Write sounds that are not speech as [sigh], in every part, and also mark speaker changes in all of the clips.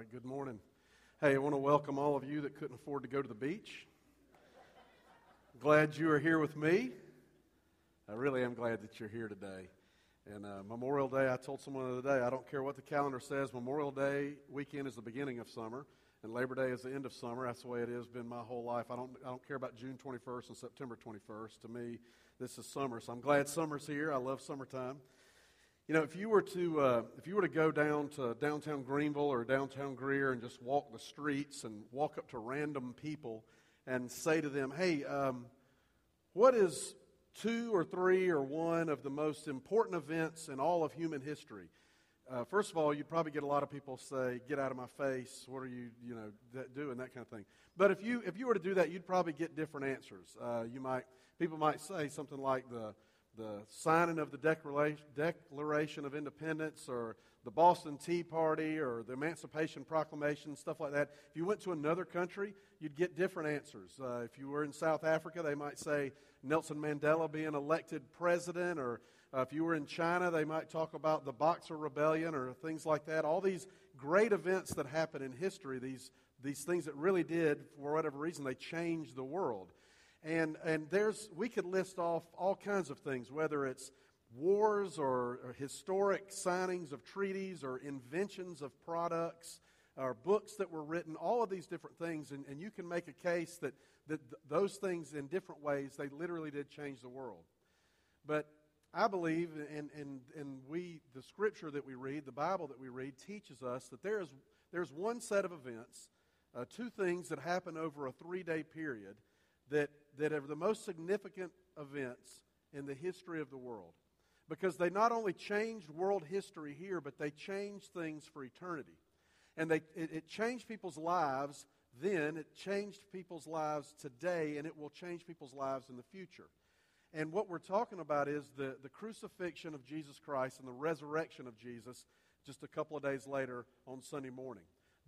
Speaker 1: right, good morning. Hey, I want to welcome all of you that couldn't afford to go to the beach. Glad you are here with me. I really am glad that you're here today. And uh, Memorial Day, I told someone the other day, I don't care what the calendar says, Memorial Day weekend is the beginning of summer, and Labor Day is the end of summer. That's the way it has been my whole life. I don't, I don't care about June 21st and September 21st. To me, this is summer. So I'm glad summer's here. I love summertime. You know, if you were to uh, if you were to go down to downtown Greenville or downtown Greer and just walk the streets and walk up to random people and say to them, "Hey, um, what is two or three or one of the most important events in all of human history?" Uh, first of all, you'd probably get a lot of people say, "Get out of my face! What are you, you know, that, doing that kind of thing?" But if you if you were to do that, you'd probably get different answers. Uh, you might people might say something like the the signing of the Declaration of Independence or the Boston Tea Party or the Emancipation Proclamation, stuff like that. If you went to another country, you'd get different answers. Uh, if you were in South Africa, they might say Nelson Mandela being elected president, or uh, if you were in China, they might talk about the Boxer Rebellion or things like that. All these great events that happen in history, these, these things that really did, for whatever reason, they changed the world. And, and there's, we could list off all kinds of things, whether it's wars or, or historic signings of treaties or inventions of products or books that were written, all of these different things. And, and you can make a case that, that th- those things, in different ways, they literally did change the world. But I believe, and, and, and we, the scripture that we read, the Bible that we read, teaches us that there is, there's one set of events, uh, two things that happen over a three day period that that are the most significant events in the history of the world. Because they not only changed world history here, but they changed things for eternity. And they, it, it changed people's lives then, it changed people's lives today, and it will change people's lives in the future. And what we're talking about is the, the crucifixion of Jesus Christ and the resurrection of Jesus just a couple of days later on Sunday morning.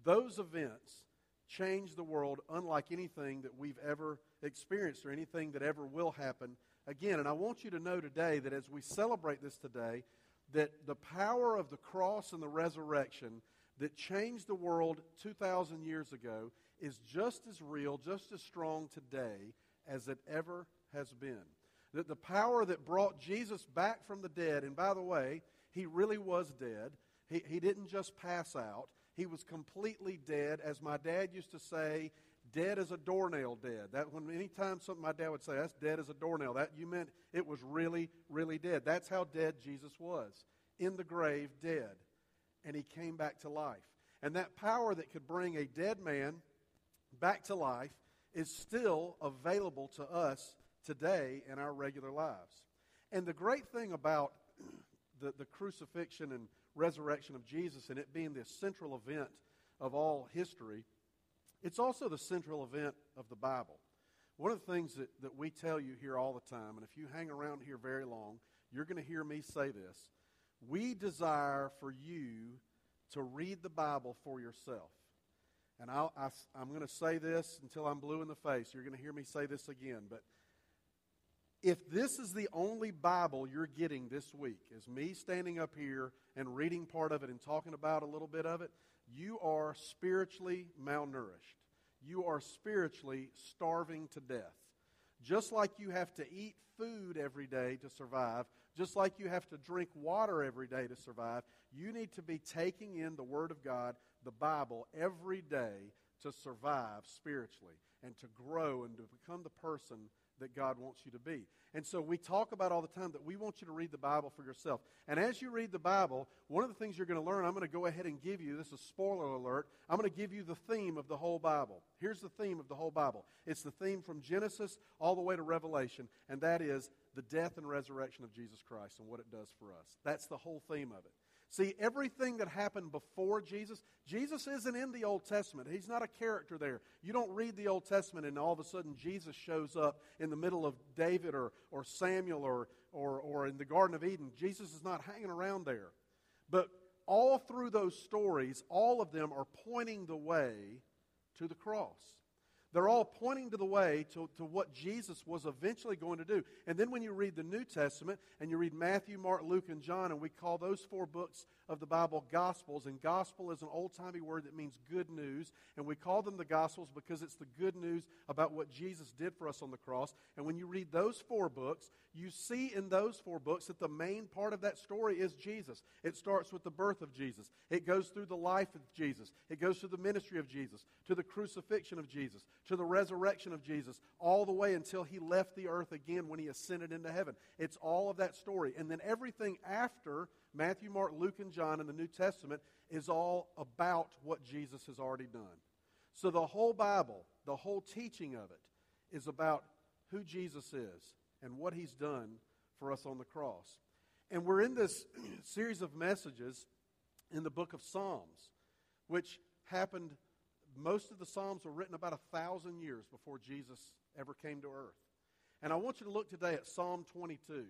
Speaker 1: Those events changed the world unlike anything that we've ever experienced or anything that ever will happen again. And I want you to know today that as we celebrate this today, that the power of the cross and the resurrection that changed the world 2,000 years ago is just as real, just as strong today as it ever has been. That the power that brought Jesus back from the dead, and by the way, he really was dead, he, he didn't just pass out. He was completely dead. As my dad used to say, dead as a doornail dead. That when anytime something my dad would say, that's dead as a doornail, that you meant it was really, really dead. That's how dead Jesus was. In the grave, dead. And he came back to life. And that power that could bring a dead man back to life is still available to us today in our regular lives. And the great thing about [clears throat] the, the crucifixion and resurrection of Jesus and it being the central event of all history, it's also the central event of the Bible. One of the things that, that we tell you here all the time, and if you hang around here very long, you're going to hear me say this. We desire for you to read the Bible for yourself. And I, I'm going to say this until I'm blue in the face. You're going to hear me say this again. But if this is the only Bible you're getting this week, is me standing up here and reading part of it and talking about a little bit of it, you are spiritually malnourished. You are spiritually starving to death. Just like you have to eat food every day to survive, just like you have to drink water every day to survive, you need to be taking in the Word of God, the Bible, every day to survive spiritually and to grow and to become the person that God wants you to be. And so we talk about all the time that we want you to read the Bible for yourself. And as you read the Bible, one of the things you're going to learn, I'm going to go ahead and give you this is spoiler alert. I'm going to give you the theme of the whole Bible. Here's the theme of the whole Bible it's the theme from Genesis all the way to Revelation, and that is the death and resurrection of Jesus Christ and what it does for us. That's the whole theme of it. See, everything that happened before Jesus, Jesus isn't in the Old Testament. He's not a character there. You don't read the Old Testament and all of a sudden Jesus shows up in the middle of David or, or Samuel or, or, or in the Garden of Eden. Jesus is not hanging around there. But all through those stories, all of them are pointing the way to the cross. They're all pointing to the way to, to what Jesus was eventually going to do. And then when you read the New Testament and you read Matthew, Mark, Luke, and John, and we call those four books of the Bible Gospels, and gospel is an old timey word that means good news. And we call them the Gospels because it's the good news about what Jesus did for us on the cross. And when you read those four books, you see in those four books that the main part of that story is Jesus. It starts with the birth of Jesus, it goes through the life of Jesus, it goes through the ministry of Jesus, to the crucifixion of Jesus, to the resurrection of Jesus, all the way until he left the earth again when he ascended into heaven. It's all of that story. And then everything after Matthew, Mark, Luke, and John in the New Testament is all about what Jesus has already done. So the whole Bible, the whole teaching of it, is about who Jesus is and what he's done for us on the cross. And we're in this [clears throat] series of messages in the book of Psalms, which happened, most of the Psalms were written about a thousand years before Jesus ever came to earth. And I want you to look today at Psalm 22.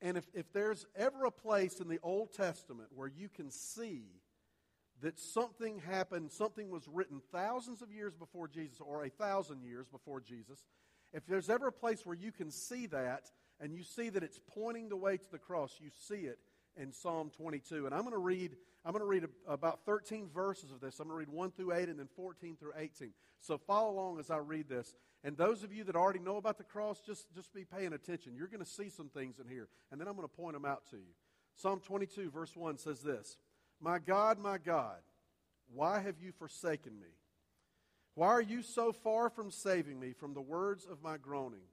Speaker 1: And if, if there's ever a place in the Old Testament where you can see that something happened, something was written thousands of years before Jesus, or a thousand years before Jesus, if there's ever a place where you can see that, and you see that it's pointing the way to the cross, you see it in Psalm 22. And I'm going to read, I'm going to read a, about 13 verses of this. I'm going to read 1 through 8 and then 14 through 18. So follow along as I read this. And those of you that already know about the cross, just, just be paying attention. You're going to see some things in here, and then I'm going to point them out to you. Psalm 22, verse 1 says this My God, my God, why have you forsaken me? Why are you so far from saving me from the words of my groaning?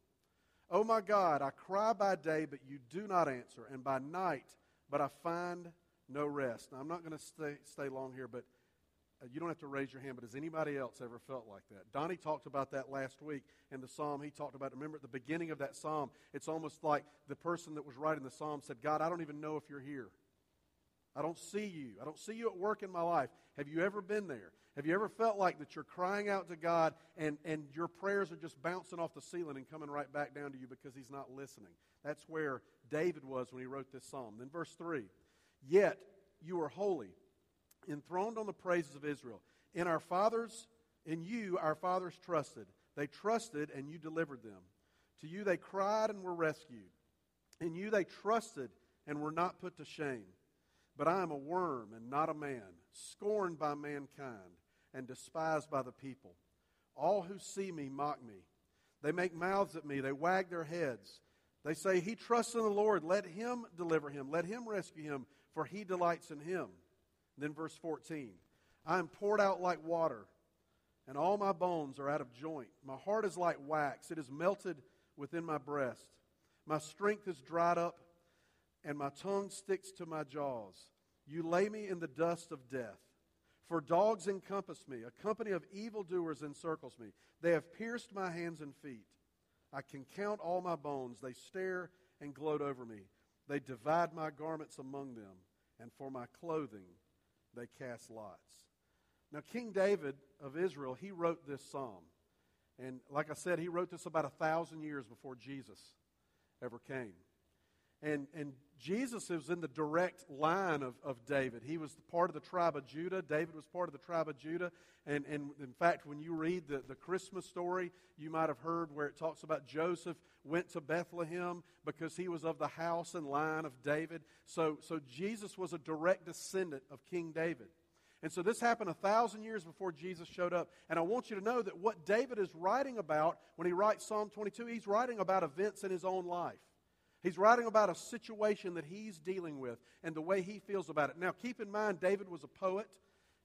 Speaker 1: Oh my God, I cry by day, but you do not answer, and by night, but I find no rest. Now, I'm not going to stay, stay long here, but uh, you don't have to raise your hand, but has anybody else ever felt like that? Donnie talked about that last week in the psalm. He talked about, remember at the beginning of that psalm, it's almost like the person that was writing the psalm said, God, I don't even know if you're here. I don't see you. I don't see you at work in my life. Have you ever been there? Have you ever felt like that you're crying out to God and, and your prayers are just bouncing off the ceiling and coming right back down to you because He's not listening? That's where David was when he wrote this psalm. Then, verse 3 Yet you are holy enthroned on the praises of Israel. In our fathers, in you our fathers trusted. They trusted and you delivered them. To you they cried and were rescued. In you they trusted and were not put to shame. But I am a worm and not a man, scorned by mankind and despised by the people. All who see me mock me. They make mouths at me, they wag their heads. They say, He trusts in the Lord. Let him deliver him. Let him rescue him, for he delights in him. Then, verse 14 I am poured out like water, and all my bones are out of joint. My heart is like wax, it is melted within my breast. My strength is dried up, and my tongue sticks to my jaws. You lay me in the dust of death. For dogs encompass me, a company of evildoers encircles me. They have pierced my hands and feet. I can count all my bones. They stare and gloat over me. They divide my garments among them, and for my clothing they cast lots. Now, King David of Israel, he wrote this psalm. And like I said, he wrote this about a thousand years before Jesus ever came. And, and Jesus was in the direct line of, of David. He was part of the tribe of Judah. David was part of the tribe of Judah. And, and in fact, when you read the, the Christmas story, you might have heard where it talks about Joseph went to Bethlehem because he was of the house and line of David. So, so Jesus was a direct descendant of King David. And so this happened a thousand years before Jesus showed up. And I want you to know that what David is writing about when he writes Psalm 22, he's writing about events in his own life. He's writing about a situation that he's dealing with and the way he feels about it. Now, keep in mind, David was a poet.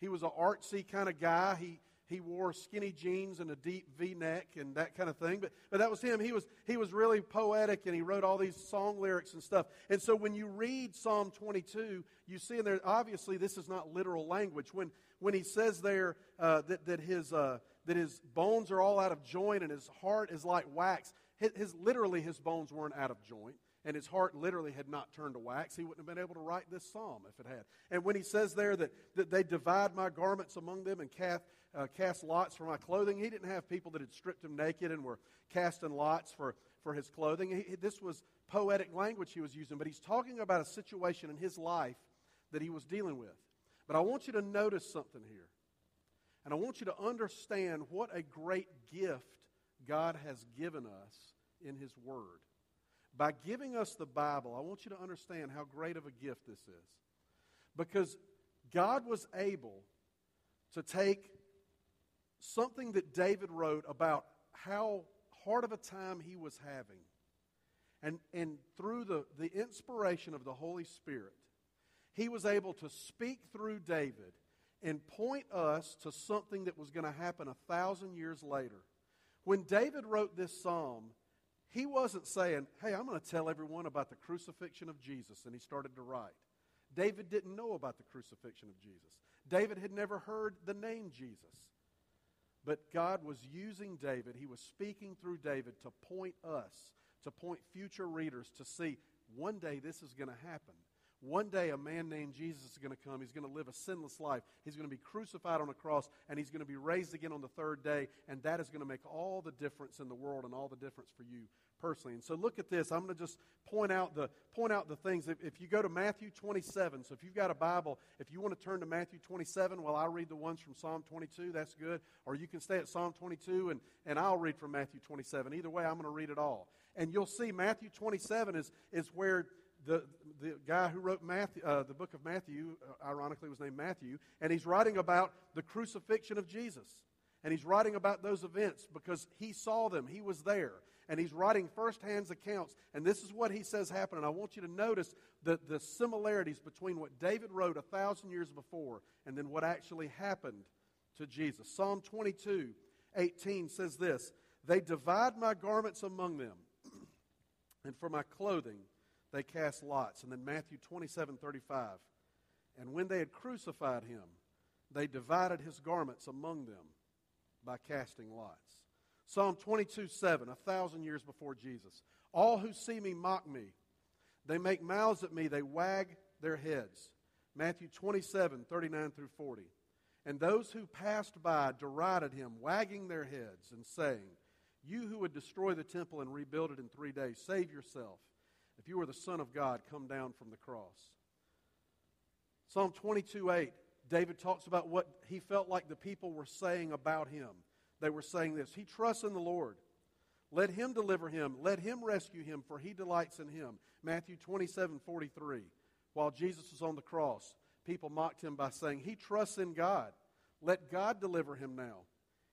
Speaker 1: He was an artsy kind of guy. He, he wore skinny jeans and a deep V-neck and that kind of thing. But, but that was him. He was, he was really poetic and he wrote all these song lyrics and stuff. And so when you read Psalm 22, you see in there, obviously this is not literal language. When, when he says there uh, that, that, his, uh, that his bones are all out of joint and his heart is like wax, his, his, literally his bones weren't out of joint and his heart literally had not turned to wax, he wouldn't have been able to write this psalm if it had. And when he says there that, that they divide my garments among them and cast, uh, cast lots for my clothing, he didn't have people that had stripped him naked and were casting lots for, for his clothing. He, this was poetic language he was using, but he's talking about a situation in his life that he was dealing with. But I want you to notice something here. And I want you to understand what a great gift God has given us in His Word. By giving us the Bible, I want you to understand how great of a gift this is. Because God was able to take something that David wrote about how hard of a time he was having. And, and through the, the inspiration of the Holy Spirit, he was able to speak through David and point us to something that was going to happen a thousand years later. When David wrote this psalm, he wasn't saying, Hey, I'm going to tell everyone about the crucifixion of Jesus, and he started to write. David didn't know about the crucifixion of Jesus. David had never heard the name Jesus. But God was using David, he was speaking through David to point us, to point future readers to see one day this is going to happen. One day, a man named Jesus is going to come. He's going to live a sinless life. He's going to be crucified on a cross, and he's going to be raised again on the third day. And that is going to make all the difference in the world and all the difference for you personally. And so, look at this. I'm going to just point out the point out the things. If, if you go to Matthew 27, so if you've got a Bible, if you want to turn to Matthew 27, well, I'll read the ones from Psalm 22. That's good. Or you can stay at Psalm 22, and and I'll read from Matthew 27. Either way, I'm going to read it all. And you'll see Matthew 27 is is where the, the guy who wrote Matthew, uh, the book of Matthew, uh, ironically, was named Matthew, and he's writing about the crucifixion of Jesus. And he's writing about those events because he saw them, he was there. And he's writing firsthand accounts. And this is what he says happened. And I want you to notice the, the similarities between what David wrote a thousand years before and then what actually happened to Jesus. Psalm 22, 18 says this They divide my garments among them, [clears throat] and for my clothing, they cast lots. And then Matthew 27 35. And when they had crucified him, they divided his garments among them by casting lots. Psalm 22 7, a thousand years before Jesus. All who see me mock me. They make mouths at me, they wag their heads. Matthew 27 39 through 40. And those who passed by derided him, wagging their heads and saying, You who would destroy the temple and rebuild it in three days, save yourself. If you are the Son of God, come down from the cross. Psalm 22 8, David talks about what he felt like the people were saying about him. They were saying this He trusts in the Lord. Let him deliver him. Let him rescue him, for he delights in him. Matthew 27 43. While Jesus was on the cross, people mocked him by saying, He trusts in God. Let God deliver him now,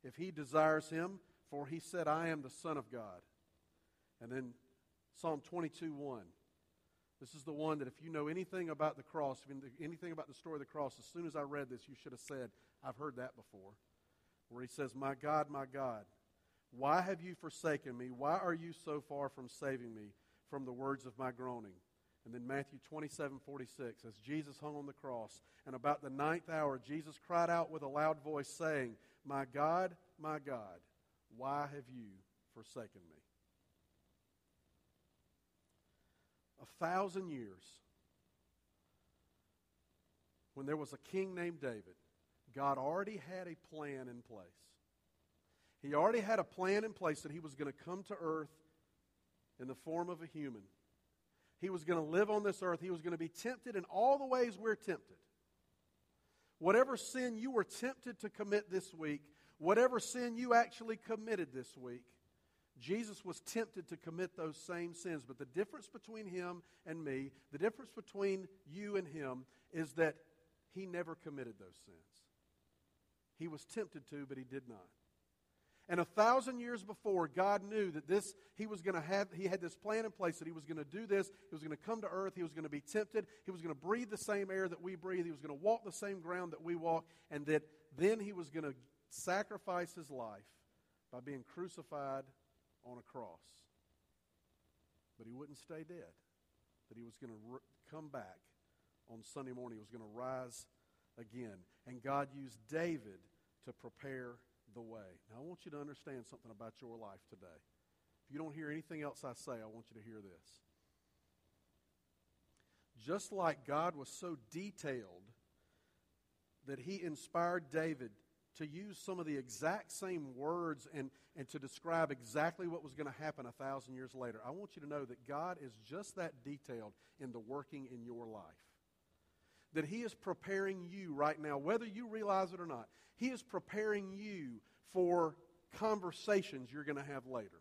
Speaker 1: if he desires him, for he said, I am the Son of God. And then Psalm 22 1. This is the one that if you know anything about the cross, anything about the story of the cross, as soon as I read this, you should have said, I've heard that before. Where he says, My God, my God, why have you forsaken me? Why are you so far from saving me from the words of my groaning? And then Matthew 27 46, as Jesus hung on the cross, and about the ninth hour, Jesus cried out with a loud voice, saying, My God, my God, why have you forsaken me? A thousand years, when there was a king named David, God already had a plan in place. He already had a plan in place that he was going to come to earth in the form of a human. He was going to live on this earth. He was going to be tempted in all the ways we're tempted. Whatever sin you were tempted to commit this week, whatever sin you actually committed this week, Jesus was tempted to commit those same sins. But the difference between him and me, the difference between you and him, is that he never committed those sins. He was tempted to, but he did not. And a thousand years before, God knew that this he was going to have he had this plan in place that he was going to do this. He was going to come to earth. He was going to be tempted. He was going to breathe the same air that we breathe. He was going to walk the same ground that we walk, and that then he was going to sacrifice his life by being crucified on a cross. But he wouldn't stay dead. That he was going to r- come back on Sunday morning. He was going to rise again. And God used David to prepare the way. Now, I want you to understand something about your life today. If you don't hear anything else I say, I want you to hear this. Just like God was so detailed that he inspired David to use some of the exact same words and, and to describe exactly what was going to happen a thousand years later. I want you to know that God is just that detailed in the working in your life. that He is preparing you right now, whether you realize it or not. He is preparing you for conversations you're going to have later.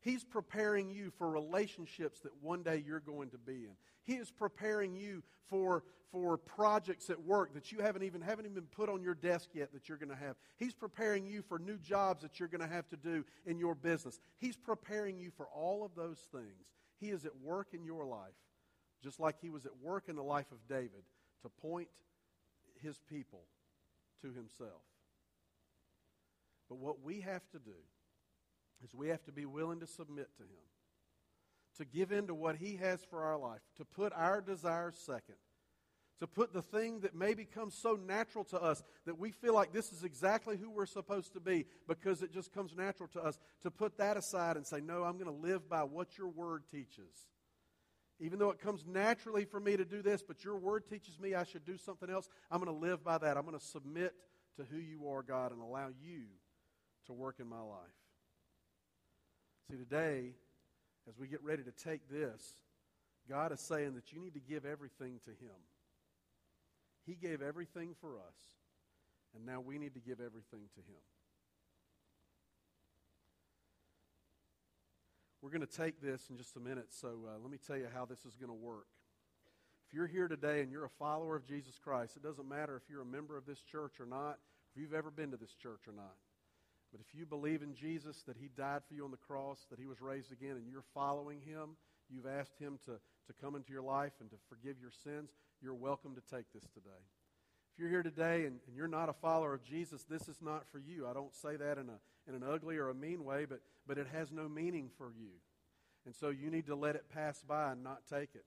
Speaker 1: He's preparing you for relationships that one day you're going to be in. He is preparing you for, for projects at work that you haven't even haven't even put on your desk yet that you're going to have. He's preparing you for new jobs that you're going to have to do in your business. He's preparing you for all of those things. He is at work in your life, just like he was at work in the life of David to point his people to himself. But what we have to do is we have to be willing to submit to him, to give in to what he has for our life, to put our desires second, to put the thing that may become so natural to us that we feel like this is exactly who we're supposed to be because it just comes natural to us, to put that aside and say, No, I'm going to live by what your word teaches. Even though it comes naturally for me to do this, but your word teaches me I should do something else, I'm going to live by that. I'm going to submit to who you are, God, and allow you to work in my life. See, today, as we get ready to take this, God is saying that you need to give everything to Him. He gave everything for us, and now we need to give everything to Him. We're going to take this in just a minute, so uh, let me tell you how this is going to work. If you're here today and you're a follower of Jesus Christ, it doesn't matter if you're a member of this church or not, if you've ever been to this church or not. But if you believe in Jesus, that He died for you on the cross, that He was raised again, and you're following Him, you've asked Him to, to come into your life and to forgive your sins, you're welcome to take this today. If you're here today and, and you're not a follower of Jesus, this is not for you. I don't say that in, a, in an ugly or a mean way, but, but it has no meaning for you. And so you need to let it pass by and not take it.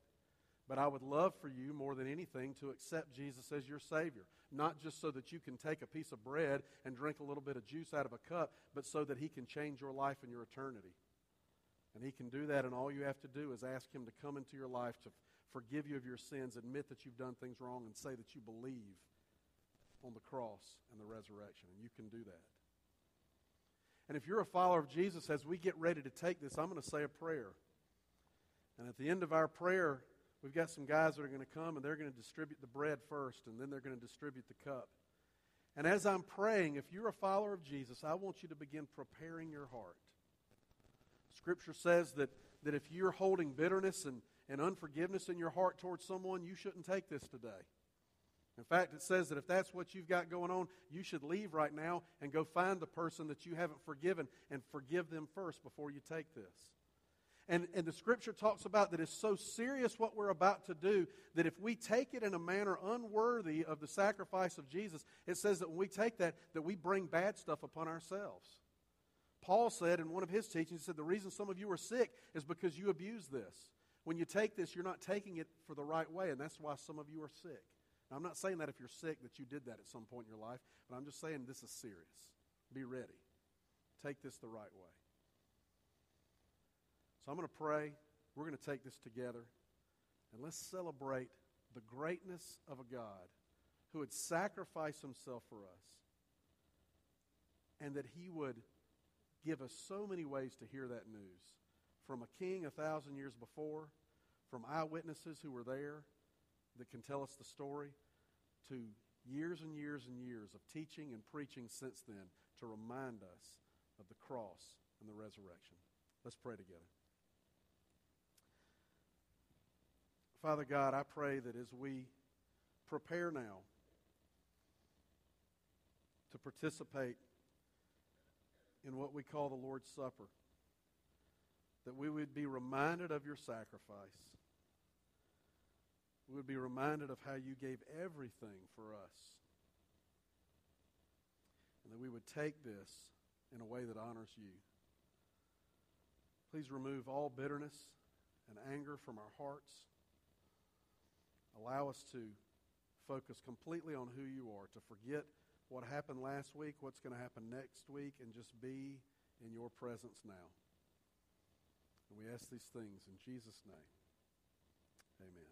Speaker 1: But I would love for you more than anything to accept Jesus as your Savior. Not just so that you can take a piece of bread and drink a little bit of juice out of a cup, but so that He can change your life and your eternity. And He can do that, and all you have to do is ask Him to come into your life to forgive you of your sins, admit that you've done things wrong, and say that you believe on the cross and the resurrection. And you can do that. And if you're a follower of Jesus, as we get ready to take this, I'm going to say a prayer. And at the end of our prayer, We've got some guys that are going to come and they're going to distribute the bread first and then they're going to distribute the cup. And as I'm praying, if you're a follower of Jesus, I want you to begin preparing your heart. Scripture says that, that if you're holding bitterness and, and unforgiveness in your heart towards someone, you shouldn't take this today. In fact, it says that if that's what you've got going on, you should leave right now and go find the person that you haven't forgiven and forgive them first before you take this. And, and the scripture talks about that it's so serious what we're about to do that if we take it in a manner unworthy of the sacrifice of Jesus, it says that when we take that, that we bring bad stuff upon ourselves. Paul said in one of his teachings, he said, The reason some of you are sick is because you abuse this. When you take this, you're not taking it for the right way, and that's why some of you are sick. Now, I'm not saying that if you're sick that you did that at some point in your life, but I'm just saying this is serious. Be ready. Take this the right way. I'm going to pray. We're going to take this together. And let's celebrate the greatness of a God who would sacrifice himself for us and that he would give us so many ways to hear that news from a king a thousand years before, from eyewitnesses who were there that can tell us the story, to years and years and years of teaching and preaching since then to remind us of the cross and the resurrection. Let's pray together. Father God, I pray that as we prepare now to participate in what we call the Lord's Supper, that we would be reminded of your sacrifice. We would be reminded of how you gave everything for us. And that we would take this in a way that honors you. Please remove all bitterness and anger from our hearts. Allow us to focus completely on who you are, to forget what happened last week, what's going to happen next week, and just be in your presence now. And we ask these things in Jesus' name. Amen.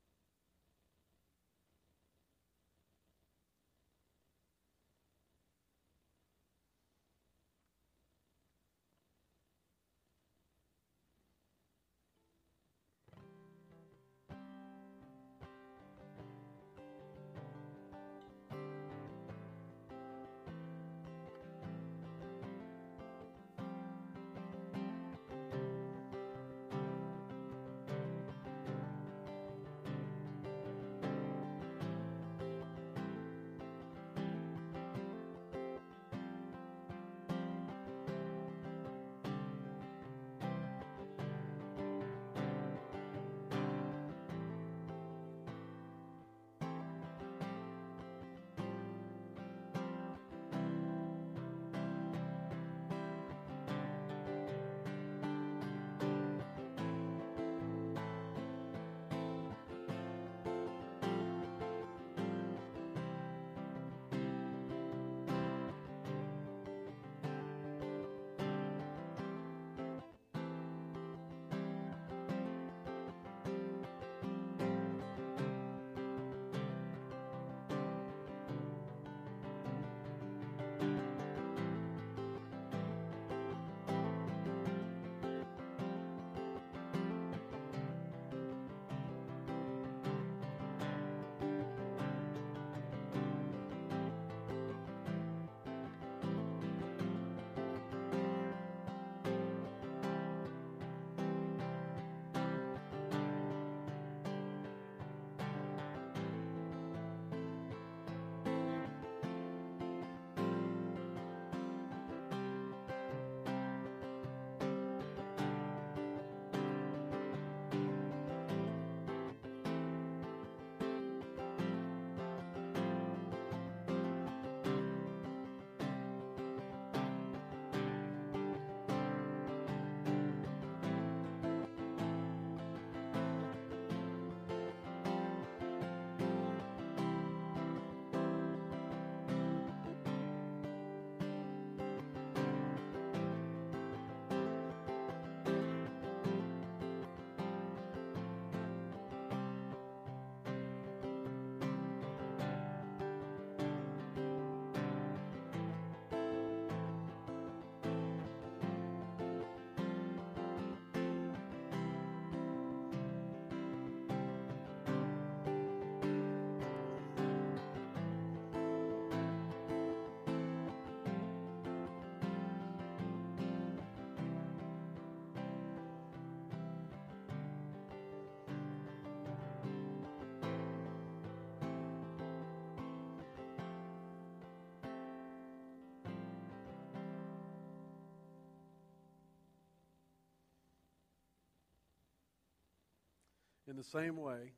Speaker 1: In the same way,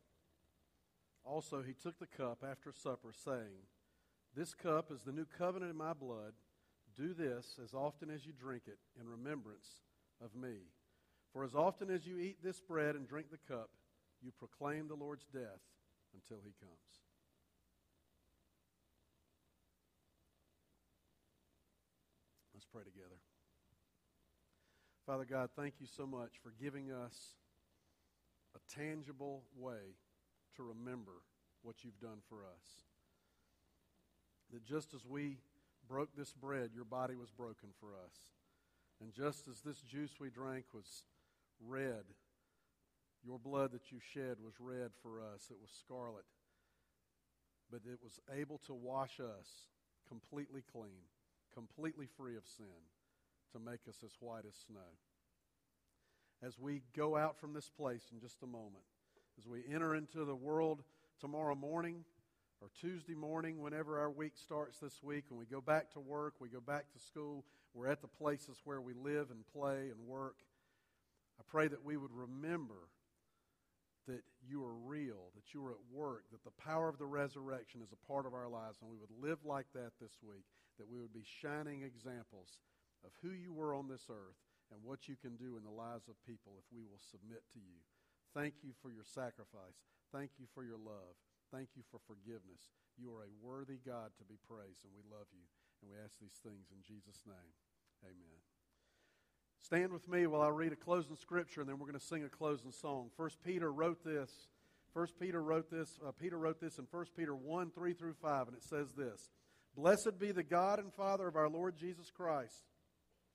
Speaker 1: also he took the cup after supper, saying, This cup is the new covenant in my blood. Do this as often as you drink it in remembrance of me. For as often as you eat this bread and drink the cup, you proclaim the Lord's death until he comes. Let's pray together. Father God, thank you so much for giving us a tangible way to remember what you've done for us. That just as we broke this bread, your body was broken for us. And just as this juice we drank was red, your blood that you shed was red for us. It was scarlet. But it was able to wash us completely clean, completely free of sin, to make us as white as snow as we go out from this place in just a moment. As we enter into the world tomorrow morning or Tuesday morning, whenever our week starts this week, when we go back to work, we go back to school, we're at the places where we live and play and work. I pray that we would remember that you are real, that you are at work, that the power of the resurrection is a part of our lives, and we would live like that this week, that we would be shining examples of who you were on this earth and what you can do in the lives of people if we will submit to you. Thank you for your sacrifice. Thank you for your love. Thank you for forgiveness. You are a worthy God to be praised, and we love you. And we ask these things in Jesus' name. Amen. Stand with me while I read a closing scripture, and then we're going to sing a closing song. First Peter wrote this. First Peter wrote this. Uh, Peter wrote this in First Peter 1, 3 through 5, and it says this Blessed be the God and Father of our Lord Jesus Christ.